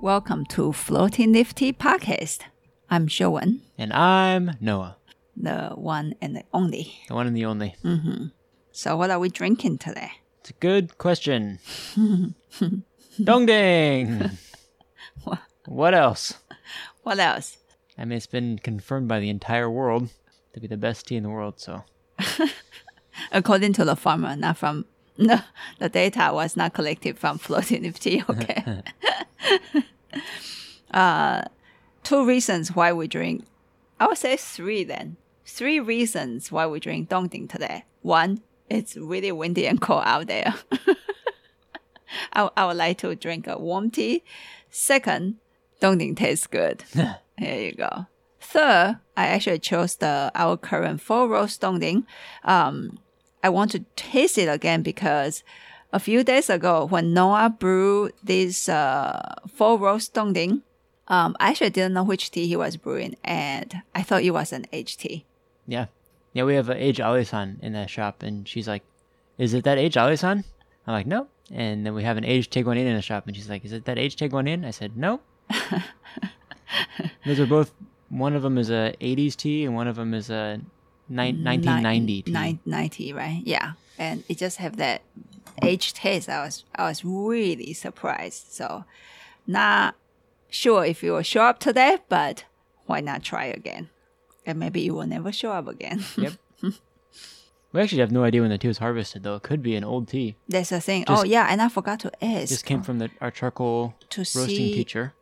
Welcome to Floating Leaf Tea Podcast. I'm Shiuwen, And I'm Noah, the one and the only. the one and the only. Mm-hmm. So, what are we drinking today? It's a good question. Dong ding! What? what else? What else? I mean, it's been confirmed by the entire world to be the best tea in the world, so. According to the farmer, not from no, the data was not collected from Floating Leaf Tea. Okay. uh, two reasons why we drink. I would say three then. Three reasons why we drink Dongding today. One, it's really windy and cold out there. I, I would like to drink a warm tea. Second, Dongding tastes good. Here you go. Third, I actually chose the our current four roast Dongding. Um, I want to taste it again because a few days ago when Noah brewed this uh, four roast Dongding, um, I actually didn't know which tea he was brewing, and I thought it was an aged tea. Yeah. Yeah, we have a age Alishan in that shop, and she's like, Is it that age Alishan? I'm like, No. And then we have an age Tieguanyin in the shop, and she's like, Is it that age Tieguanyin? I said, No. Those are both, one of them is a 80s tea, and one of them is a ni- 1990 tea. Nine- 90, right? Yeah, and it just have that aged taste. I was I was really surprised. So, not sure if it will show up today, but why not try again? And maybe it will never show up again. Yep. we actually have no idea when the tea was harvested, though. It could be an old tea. That's the thing. Just- oh yeah, and I forgot to ask. This came from the, our charcoal to roasting see. teacher.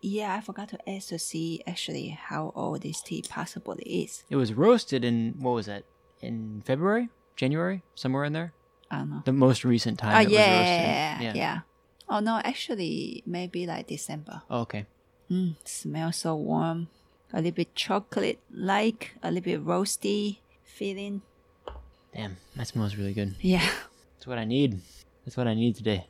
Yeah, I forgot to ask to see actually how old this tea possibly is. It was roasted in, what was that? In February? January? Somewhere in there? I don't know. The most recent time Oh it was yeah, roasted. yeah, Oh no, actually maybe like December. Oh, okay. Mm, smells so warm. A little bit chocolate like, a little bit roasty feeling. Damn, that smells really good. Yeah. That's what I need. That's what I need today.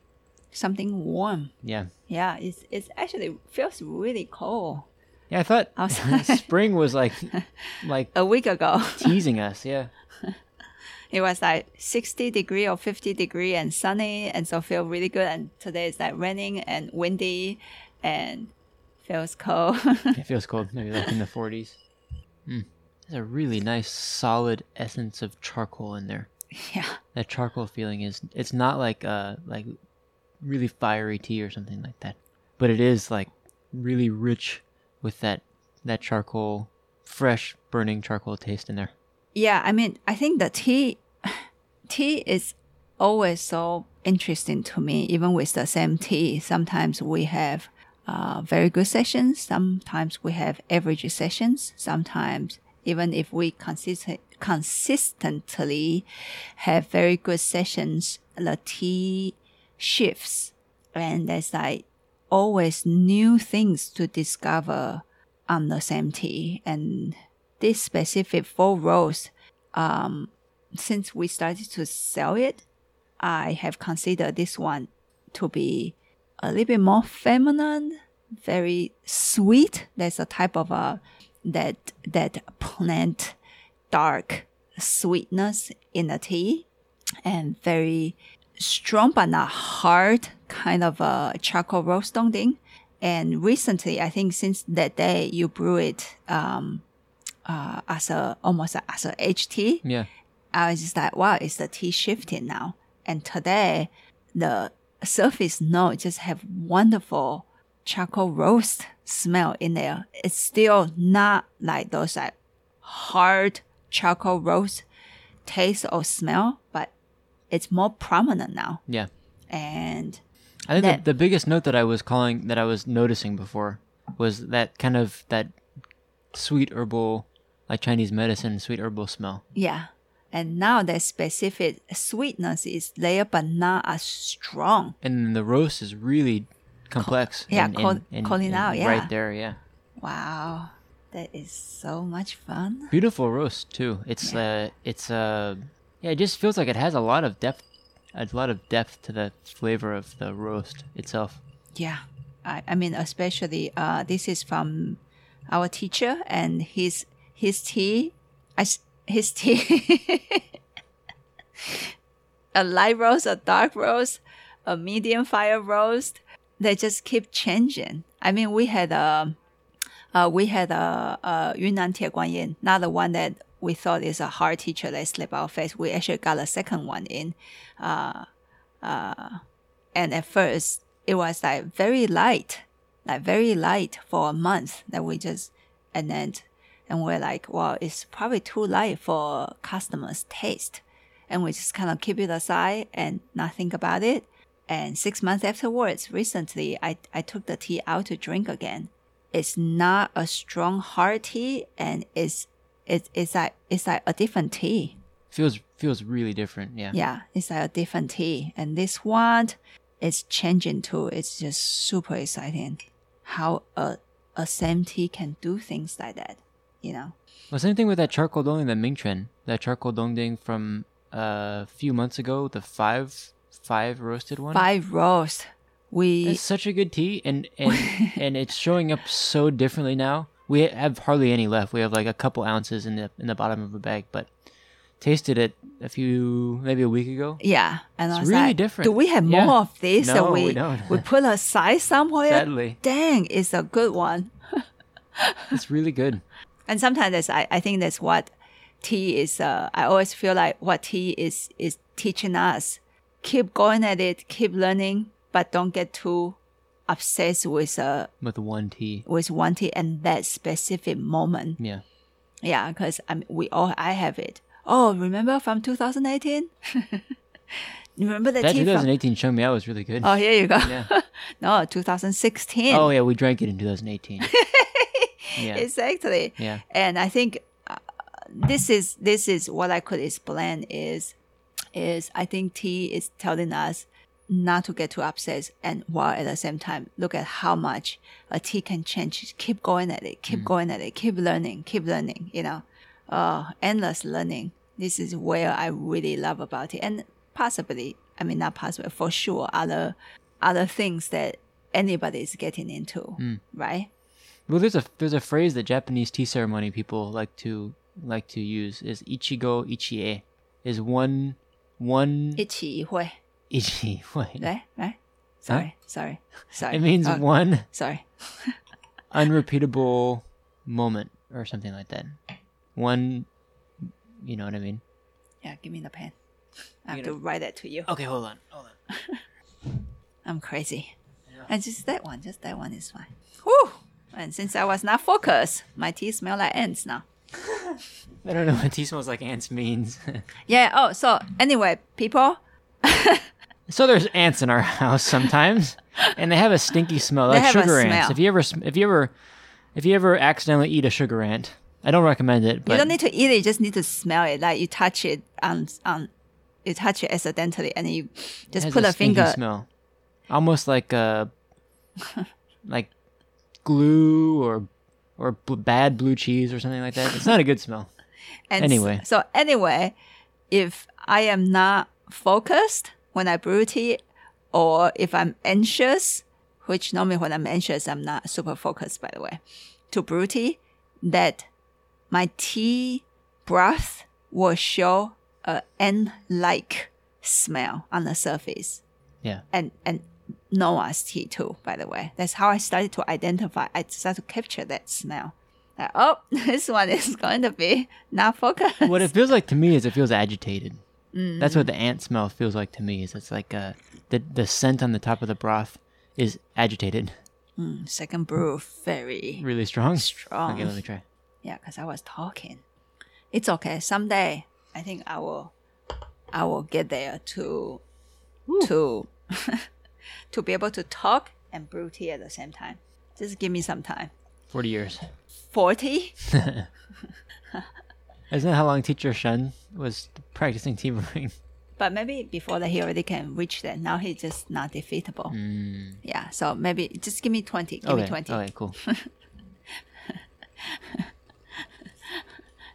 Something warm. Yeah. Yeah, it's it's actually feels really cold. Yeah, I thought Outside. spring was like, like A week ago, teasing us. Yeah. it was like 60 degree or 50 degree and sunny, and so feel really good. And today it's like raining and windy, and feels cold. It feels cold. Maybe like in the 40s. Mm. There's a really nice, solid essence of charcoal in there. yeah. That charcoal feeling is. It's not like uh like really fiery tea or something like that, but it is like really rich with that that charcoal, fresh burning charcoal taste in there. Yeah, I mean, I think the tea, tea is always so interesting to me. Even with the same tea, sometimes we have uh, very good sessions. Sometimes we have average sessions. Sometimes even if we consistent consistently have very good sessions, the tea shifts, and there's like always new things to discover on the same tea and this specific four rows, um, since we started to sell it, I have considered this one to be a little bit more feminine, very sweet. There's a type of a that that plant dark sweetness in the tea, and very strong but not hard kind of a charcoal roasting thing. And recently, I think since that day you brew it um, uh, as a almost as a HT, Yeah. I was just like, wow, is the tea shifting now? And today, the surface note just have wonderful charcoal roast smell in there. It's still not like those like hard charcoal roast taste or smell, but it's more prominent now. Yeah. And I think That- the, the biggest note that I was calling that I was noticing before was that kind of that sweet herbal, like Chinese medicine, sweet herbal smell. yeah. And now that specific sweetness is there, but not as strong. And the roast is really complex. yeah, and, call- and- calling and out, yeah. Right there, yeah. Wow. That is so much fun. Beautiful roast too. It's uh, it's uh, yeah. It just feels like it has a lot of depth, a lot of depth to the flavor of the roast itself. Yeah. I, I mean, especially uh, this is from our teacher and his his tea. I, his tea. a light roast, a dark roast, a medium fire roast. They just keep changing. I mean, we had a, uh, we had a, a Yunnan Tie Guan Yin, not the one that we thought is a hard teacher that slip our face. We actually got a second one in, uh, uh, and at first it was like very light, like very light for a month that we just, and then, and we're like, well, it's probably too light for customers' taste, and we just kind of keep it aside and not think about it. And six months afterwards, recently, I, I took the tea out to drink again. It's not a strong hard tea, and it's it's it's like it's like a different tea. Feels feels really different. Yeah. Yeah, it's like a different tea. And this one is changing too. It's just super exciting how a a same tea can do things like that. You know. Well, same thing with that charcoal dongding, the Mingquan, that charcoal dongding from uh, a few months ago, the five five roasted one. Five roast. We It's such a good tea, and and and it's showing up so differently now. We have hardly any left. We have like a couple ounces in the in the bottom of a bag, but tasted it a few maybe a week ago. yeah, and I It's was really like, different. do we have more Yeah. of this No, that we we don't. we put aside somewhere? Sadly, Dang, it's a good one. it's really good. And sometimes that's, I, I think that's what tea is. Uh, I always feel like what tea is is teaching us. Keep going at it, keep learning, but don't get too obsessed with uh With one tea, with one tea and that specific moment. yeah. Yeah, because I mean, we all I have it. Oh, remember from 2018? remember the That tea from? 2018 show me I was really good. Oh, here you go. Yeah. no, 2016. Oh yeah, we drank it in 2018. yeah. exactly. Yeah. and I think uh, this is this is what I could explain is is I think tea is telling us not to get too upset and while at the same time look at how much a tea can change. Keep going at it, keep going at it, keep learning, keep learning, you know. Uh endless learning. This is where I really love about it. And possibly I mean not possibly for sure other other things that anybody is getting into. Right? Well, there's a there's a phrase that Japanese tea ceremony people like to like to use is ichigo ichie, is one one. Ichihui. Ichihui. Right, right. Sorry, huh? sorry, sorry. It means oh, one. Sorry. unrepeatable moment or something like that. One, you know what I mean? Yeah. Give me the pen. I have to write that to you. Okay, hold on, hold on. I'm crazy. Yeah. And just that one, just that one is fine. Whew! And since I was not focused my teeth smell like ants now I don't know what tea smells like ants means. yeah oh so anyway people so there's ants in our house sometimes, and they have a stinky smell, They like a sugar ants. If you ever, if you ever, if you ever accidentally eat a sugar ant, I don't recommend it. But you don't need to eat it you just need to smell it like you touch it on on you touch it accidentally and you just put a, stinky finger smell, almost like a, like glue or or bl- bad blue cheese or something like that. It's not a good smell. And Anyway. s- so anyway, if I am not focused when I brew tea, or if I'm anxious, which normally when I'm anxious, I'm not super focused, by the way, to brew tea, that my tea broth will show a ant-like smell on the surface Yeah, and and Noah's tea too, by the way. That's how I started to identify. I started to capture that smell. Like, oh, this one is going to be not focused. what it feels like to me is it feels agitated. Mm. That's what the ant smell feels like to me. Is it's like uh, the the scent on the top of the broth is agitated, Second brew, very really strong. strong. Okay, let me try. Yeah, because I was talking. It's okay. Someday, I think I will, I will get there to, to, to be able to talk and brew tea at the same time. Just give me some time. Forty years. Forty. Isn't that how long Teacher Shen was practicing tea brewing? But maybe before that, he already can reach that. Now he's just not defeatable. Hmm. Yeah. So maybe just give me 20. Give me 20. Okay, cool.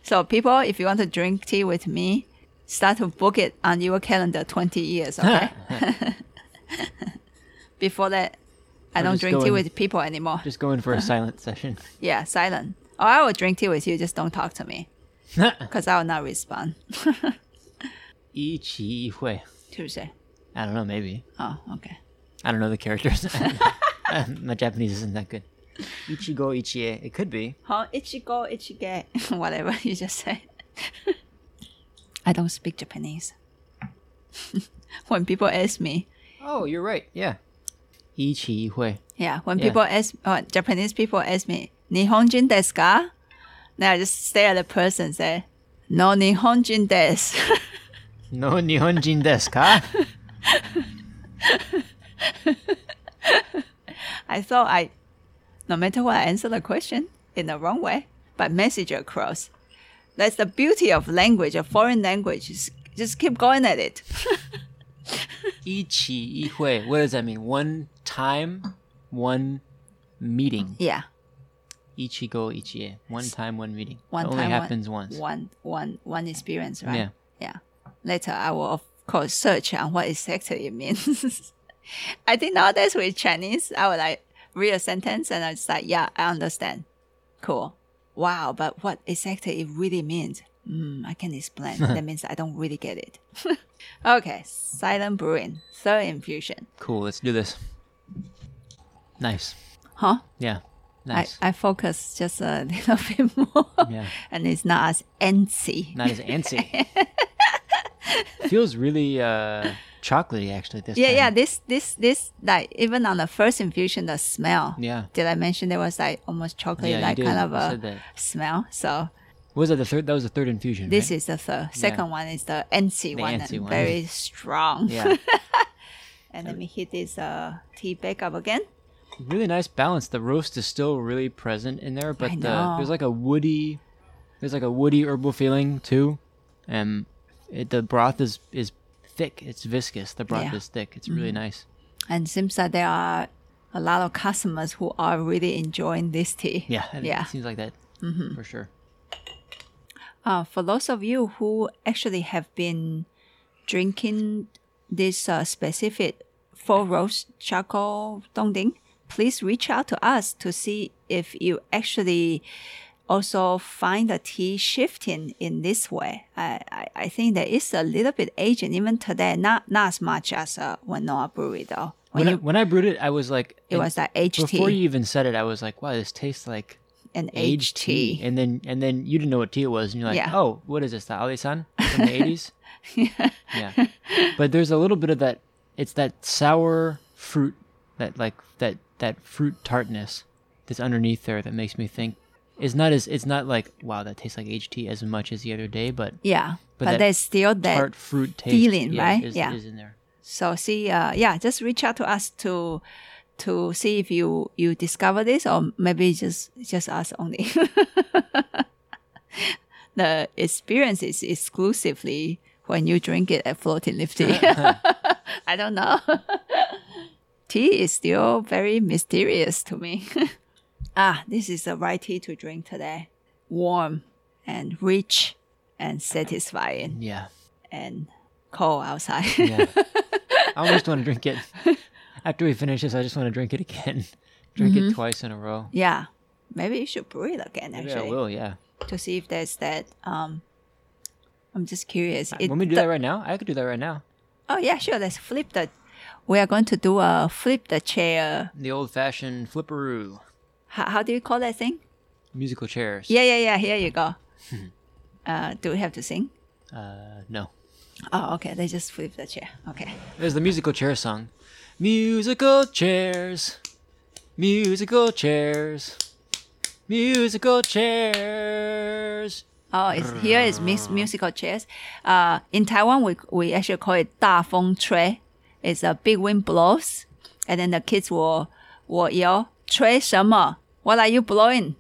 So people, if you want to drink tea with me, start to book it on your calendar 20 years, okay? before that, I Or don't just drink go tea in- with people anymore. Just go in for a silent session. Yeah, silent. Or I will drink tea with you, just don't talk to me. Because I will not respond. 一期一会. Tuesday. I don't know, maybe. Oh, okay. I don't know the characters. My Japanese isn't that good. Ichigo ichie. It could be. Huh? Ichigo, ichige, whatever you just said. I don't speak Japanese. when people ask me, Oh, you're right. Yeah. Ichi hui. yeah, when Yeah. people ask, uh, Japanese people ask me, Nihonjin desu ka? Then I just stare at the person and say, No, Nihonjin desu. No Nihonjin desu ka? I thought I, no matter what, I answer the question in the wrong way, but message across. That's the beauty of language, of foreign language. Just, just keep going at it. Ichi hui. What does that mean? One time, one meeting. Yeah. Ichigo ichie. One time, one meeting. One it only time, happens one, once. One, one, one experience, right? Yeah. Yeah. Later, I will of course search on what exactly it means. I think nowadays with Chinese, I would like read a sentence and I was like, yeah, I understand. Cool. Wow, but what exactly it really means? Mm, I can explain. that means I don't really get it. okay, silent brewing, third infusion. Cool. Let's do this. Nice. Huh? Yeah. Nice. I, I focus just a little bit more. yeah. and it's not as antsy. Not as antsy. Feels really uh, chocolatey actually this Yeah, time. yeah. This, this, this, like even on the first infusion, the smell. Yeah. Did I mention there was like almost chocolate, Yeah, like kind of a smell? So What was that the third? That was the third infusion. this right? is the third. Second one is the NC The one, NC one. very strong. yeah. and let me hit this uh, tea back up again. really nice balance. The roast is still really present in there, but the, there's like a woody, there's like a woody herbal feeling too, and it, the broth is is thick. It's viscous. The broth Yeah. Mm-hmm. is thick. It's really nice. And seems that there are a lot of customers who are really enjoying this tea. Yeah, Yeah. it seems like that Mm-hmm. for sure. Uh, for those of you who actually have been drinking this uh, specific full roast charcoal dongding, please reach out to us to see if you actually also find the tea shifting in this way. I, I, I think there is a little bit aging even today, not not as much as uh, when Noah Brewery though. When When I, when I brewed it, I was like, it was that aged before tea, you even said it, I was like, wow, this tastes like an aged tea. And then and then you didn't know what tea it was, and you're like, Yeah. oh, what is this? The Alishan from the eighties? yeah. But there's a little bit of that. It's that sour fruit, that like that that fruit tartness that's underneath there that makes me think. It's not as it's not like wow that tastes like aged tea as much as the other day, but Yeah, But but, there's still that tart fruit taste feeling, yeah, right? Is, Yeah. is in there. So see, uh, yeah, just reach out to us to to see if you you discover this, or maybe just just us only. the experience is exclusively when you drink it at Floating Leaf Tea. I don't know. tea is still very mysterious to me. ah, this is the right tea to drink today. Warm and rich and satisfying Yeah. and cold outside. Yeah. I almost want to drink it. After we finish this, I just want to drink it again. drink Mm-hmm. it twice in a row. Yeah, maybe you should brew it again Maybe actually I will, yeah. to see if there's that. Um, I'm just curious. It- When we do the- that right now, I could do that right now. Oh yeah, sure. Let's flip the. We are going to do a flip the chair. The old fashioned flipperoo. How, how do you call that thing? Musical chairs. Yeah, yeah, yeah. Here you go. uh, do we have to sing? Uh, no. Oh, okay. They just flip the chair. Okay. There's the musical chair song. Musical chairs. Musical chairs. Musical chairs. Oh, it's, here is mix musical chairs. Uh, in Taiwan, we we actually call it 大风吹. It's a big wind blows, and then the kids will will yell 吹什么? What are you blowing?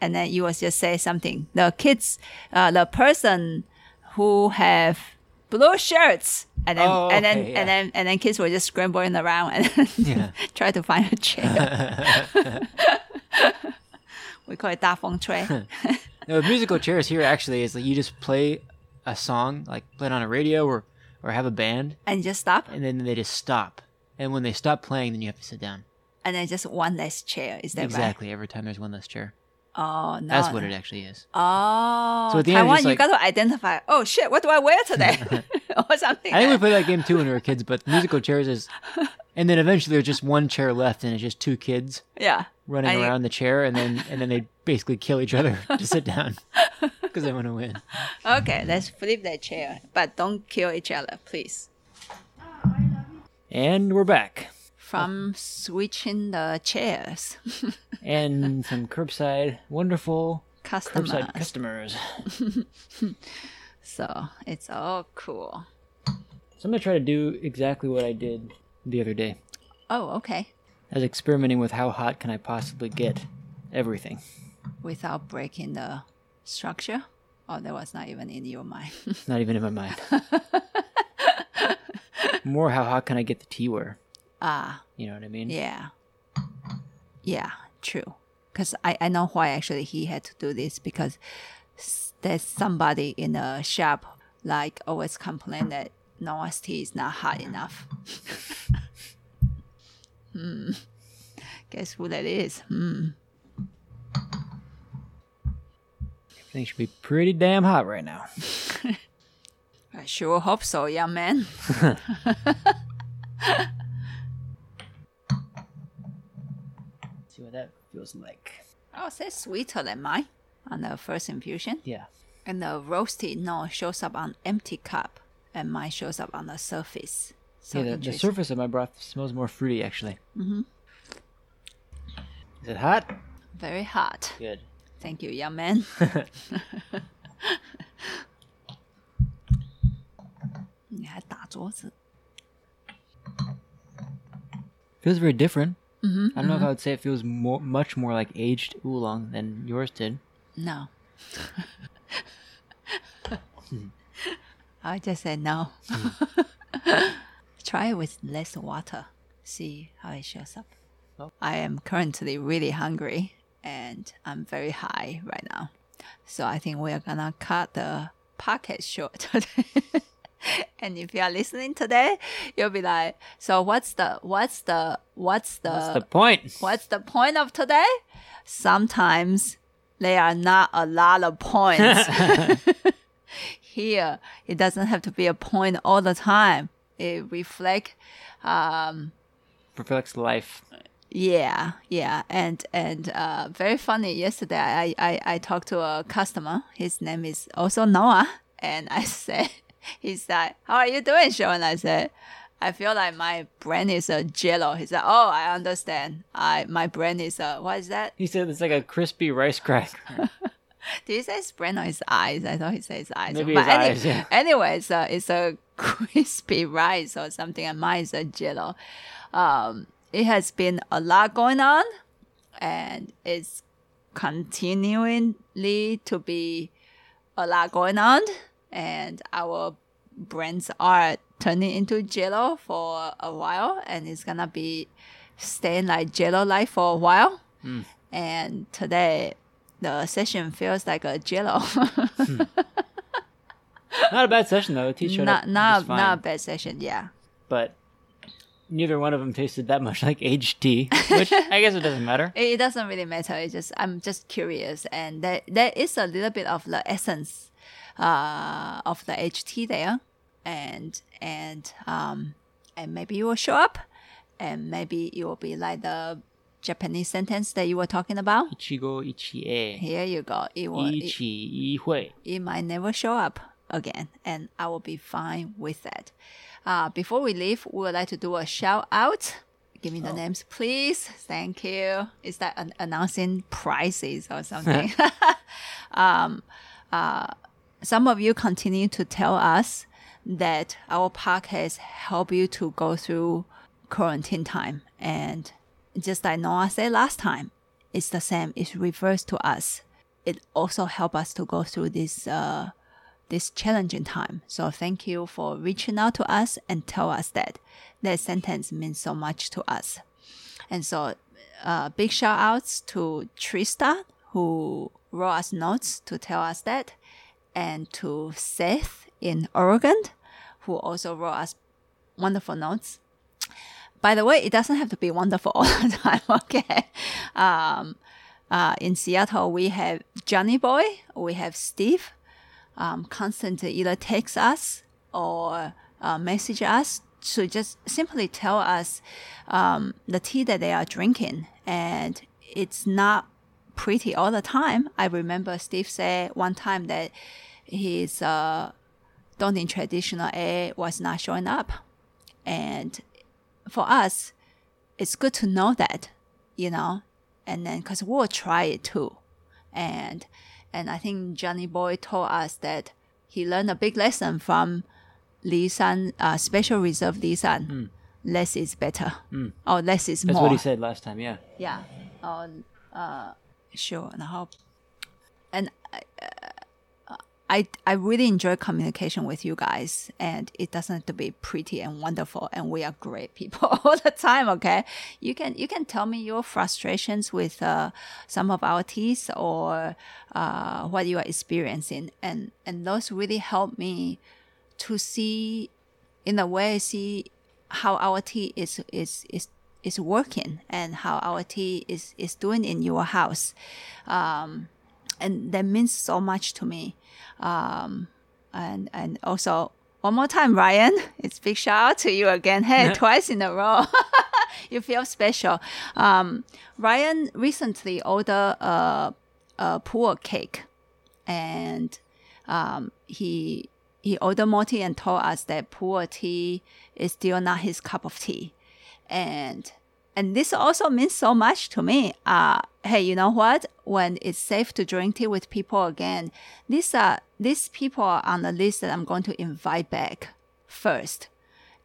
And then you will just say something. The kids, uh, the person who have blue shirts, and then oh, okay, and then yeah. and then and then kids were just scrambling around and yeah. try to find a chair. we call it da feng chui. no, musical chairs here actually is like you just play a song, like play it on a radio or or have a band, and just stop, and then they just stop. And when they stop playing, then you have to sit down. And then just one less chair. Is that exactly right? every time there's one less chair? Oh no, that's what it actually is. Oh, so at the Taiwan, end, like, you got to identify. Oh shit, what do I wear today? or something. I think we played that game too when we were kids, but musical chairs is And then eventually there's just one chair left, and it's just two kids Yeah. running you- around the chair, and then and then they basically kill each other to sit down because they want to win. Okay, let's flip that chair, but don't kill each other, please. And we're back, From switching the chairs, and some curbside wonderful customers. curbside customers. So it's all cool. So I'm gonna try to do exactly what I did the other day. Oh, okay. I was experimenting with how hot can I possibly get everything. Without breaking the structure? Oh, that was not even in your mind. Not even in my mind. More how hot can I get the tea ware? ah, You know what I mean? yeah. Yeah, true. Because I, I know why actually he had to do this because there's somebody in the shop like always complain that Noah's tea is not hot enough. hmm. Guess who that is? Hmm. Everything should be pretty damn hot right now. I sure hope so, young man. see what that feels like. Oh, it's sweeter than mine on the first infusion. Yeah. And the roasted note shows up on empty cup, and mine shows up on the surface. So yeah, the, the surface of my broth smells more fruity actually. Mm-hmm. Is it hot? Very hot. Good. Thank you, young man. Feels very different. Mm-hmm, I don't mm-hmm. know if mm-hmm. I would say it feels more, much more like aged oolong than yours did. No. I just said no. Try it with less water. See how it shows up. Oh. I am currently really hungry and I'm very high right now. So I think we are gonna cut the podcast short today. and if you are listening today, you'll be like, so what's the what's the what's the What's the point? What's the point of today? Sometimes there are not a lot of points. Here, it doesn't have to be a point all the time. It reflect, um, Reflects life. yeah, yeah, and and uh, very funny. Yesterday, I, I I talked to a customer. His name is also Noah, and I said, he's like, "How are you doing, Sean?" I said, "I feel like my brain is a jello." He said, "Oh, I understand. I my brain is a what is that? He said it's like a crispy rice cracker. Did he say his brain or his eyes? I thought he said his eyes. Maybe but his any- eyes, yeah. Anyway, it's a, it's a crispy rice or something, and mine is a jello. Um, it has been a lot going on, and it's continually to be a lot going on, and our brains are turning into jello for a while, and it's gonna be staying like jello like for a while. And today, the session feels like a jello. not a bad session though. The tea showed not not not a bad session. Yeah. but neither one of them tasted that much like aged tea, which I guess it doesn't matter. It, it doesn't really matter. It's just I'm just curious, and there there is a little bit of the essence, uh, of the HT there, and and um, and maybe it will show up, and maybe it will be like the Japanese sentence that you were talking about. Ichigo ichie. Here you go. It will. It, Ichi ihui. it might never show up again, and I will be fine with that. Uh, before we leave, we would like to do a shout out. Give me the names, please. Thank you. Is that an- announcing prices or something? um, uh, some of you continue to tell us that our podcast help you to go through quarantine time, and just like Noah said last time, it's the same. It's reversed to us it also help us to go through this uh, this challenging time. So thank you for reaching out to us and tell us that that sentence means so much to us. And so, uh, big shout outs to Trista who wrote us notes to tell us that, and to Seth in Oregon who also wrote us wonderful notes. By the way, it doesn't have to be wonderful all the time. Okay. Um, uh, in Seattle, we have Johnny Boy, we have Steve, um, constantly either text us or uh, message us to just simply tell us um, the tea that they are drinking, and it's not pretty all the time. I remember Steve said one time that his uh, Dongding traditional A was not showing up, and for us, it's good to know that, you know, and then because we'll try it too, and and I think Johnny Boy told us that he learned a big lesson from Lishan, uh, Special Reserve Lishan. Mm. Less is better, or less is That's more. what he said last time. Yeah. Yeah. Oh, uh, sure. And I hope. And I, I really enjoy communication with you guys, and it doesn't have to be pretty and wonderful. And we are great people all the time. Okay, you can you can tell me your frustrations with uh, some of our teas or uh, what you are experiencing, and and those really help me to see, in a way, see how our tea is is is is working and how our tea is is doing in your house, um, and that means so much to me. Um, and and also one more time, Ryan, it's big shout out to you again. Hey, twice in a row. you feel special. Um, Ryan recently ordered a, a puer cake, and um, he he ordered more tea and told us that puer tea is still not his cup of tea, and and this also means so much to me. Uh, hey, you know what? When it's safe to drink tea with people again, these are these people are on the list that I'm going to invite back first,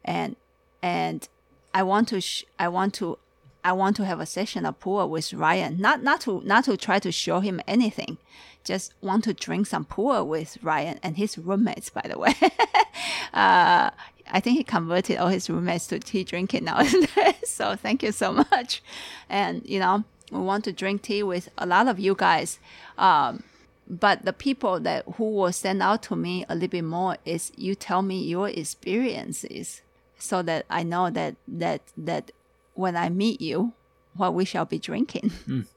and and I want to sh- I want to I want to have a session of puer with Ryan. Not not to not to try to show him anything, just want to drink some puer with Ryan and his roommates. By the way, uh, I think he converted all his roommates to tea drinking nowadays. so thank you so much. And you know, we want to drink tea with a lot of you guys. Um, but the people that who will stand out to me a little bit more is you tell me your experiences so that I know that that that when I meet you, what we shall be drinking.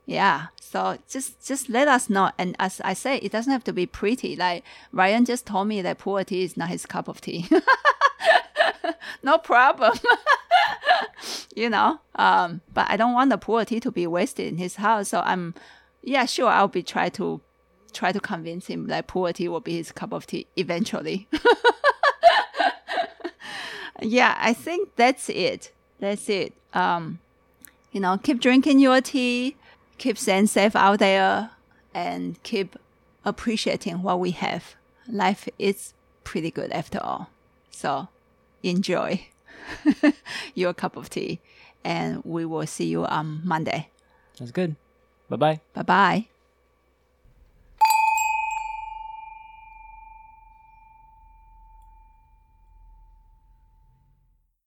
Yeah. So just just let us know. And as I say, it doesn't have to be pretty. Like Ryan just told me that puer tea is not his cup of tea. no problem. you know. Um, but I don't want the puer tea to be wasted in his house. So I'm yeah, sure I'll be try to try to convince him that puer tea will be his cup of tea eventually. yeah, I think that's it. That's it. Um, you know, keep drinking your tea, keep staying safe out there, and keep appreciating what we have. Life is pretty good after all. So enjoy your cup of tea, and we will see you on Monday. Sounds good. Bye bye. Bye bye.